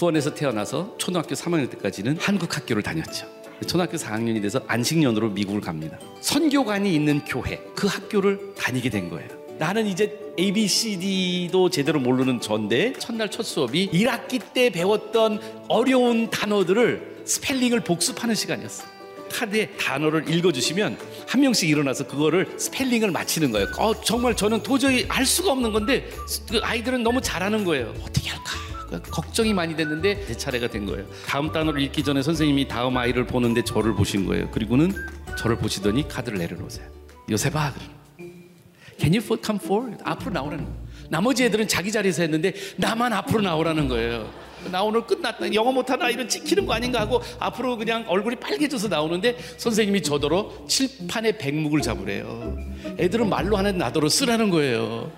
수원에서 태어나서 초등학교 3학년 때까지는 한국 학교를 다녔죠. 초등학교 4학년이 돼서 안식년으로 미국을 갑니다. 선교관이 있는 교회 그 학교를 다니게 된 거예요. 나는 이제 ABCD도 제대로 모르는 전데 첫날 첫 수업이 1학기 때 배웠던 어려운 단어들을 스펠링을 복습하는 시간이었어. 카드에 단어를 읽어주시면 한 명씩 일어나서 그거를 스펠링을 맞히는 거예요. 어, 정말 저는 도저히 알 수가 없는 건데 그 아이들은 너무 잘하는 거예요. 어떻게 할까? 걱정이 많이 됐는데 제 차례가 된 거예요. 다음 단어를 읽기 전에 선생님이 다음 아이를 보는데 저를 보신 거예요. 그리고는 저를 보시더니 카드를 내려놓으세요. 요셉아, Can you come forward? 앞으로 나오라는 거예요. 나머지 애들은 자기 자리에서 했는데 나만 앞으로 나오라는 거예요. 나 오늘 끝났다. 영어 못하는 아이는 찍히는 거 아닌가 하고 앞으로 그냥 얼굴이 빨개져서 나오는데 선생님이 저더러 칠판에 백묵을 잡으래요. 애들은 말로 하는 나더러 쓰라는 거예요.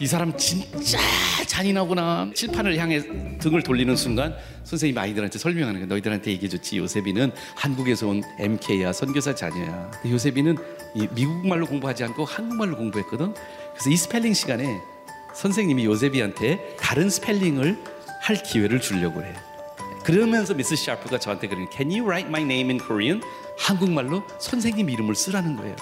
이 사람 진짜 잔인하구나. 칠판을 향해 등을 돌리는 순간 선생님이 아이들한테 설명하는 거예요. 너희들한테 얘기해줬지. 요셉이는 한국에서 온 MK야. 선교사 자녀야. 요셉이는 미국말로 공부하지 않고 한국말로 공부했거든. 그래서 이 스펠링 시간에 선생님이 요셉이한테 다른 스펠링을 할 기회를 주려고 해. 그러면서 미스 샤프가 저한테 그러는 Can you write my name in Korean? 한국말로 선생님 이름을 쓰라는 거예요.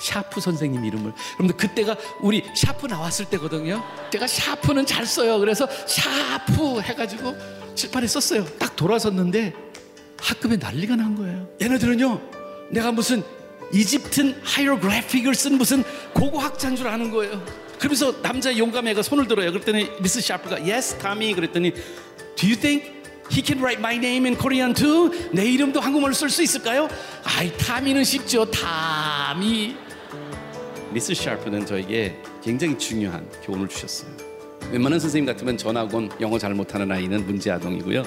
샤프 선생님 이름을. 여러분들 그때가 우리 샤프 나왔을 때거든요. 제가 샤프는 잘 써요. 그래서 샤프 해가지고 칠판에 썼어요. 딱 돌아섰는데 학급에 난리가 난 거예요. 얘네들은요, 내가 무슨 Egyptian hieroglyphic을 쓴 무슨 고고학자인 줄 아는 거예요. 그러면서 남자 용감 애가 손을 들어요. 그랬더니 미스 샤프가 Yes, Tommy. 그랬더니 Do you think he can write my name in Korean too? 내 이름도 한국말로 쓸 수 있을까요? 아이, 타미는 쉽죠. 타미. 미스 샤프는 저에게 굉장히 중요한 교훈을 주셨어요. 웬만한 선생님 같으면 전학원 영어 잘 못하는 아이는 문제 아동이고요.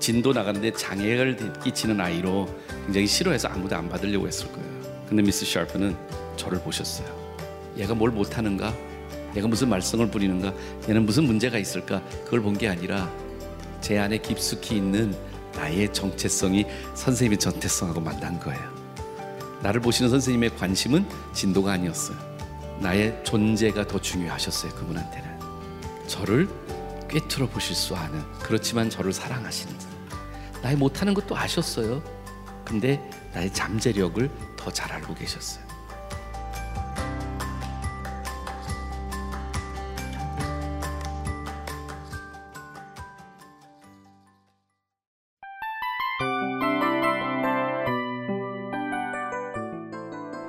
진도 나가는데 장애를 끼치는 아이로 굉장히 싫어해서 아무도 안 받으려고 했을 거예요. 근데 미스 샤프는 저를 보셨어요. 얘가 뭘 못하는가? 얘가 무슨 말썽을 부리는가? 얘는 무슨 문제가 있을까? 그걸 본 게 아니라 제 안에 깊숙이 있는 나의 정체성이 선생님의 전태성하고 만난 거예요. 나를 보시는 선생님의 관심은 진도가 아니었어요. 나의 존재가 더 중요하셨어요. 그분한테는. 저를 꿰뚫어 보실 수 아는 그렇지만 저를 사랑하시는 나의 못하는 것도 아셨어요. 근데 나의 잠재력을 더 잘 알고 계셨어요.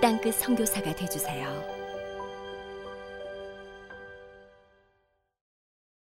땅끝 성교사가 되주세요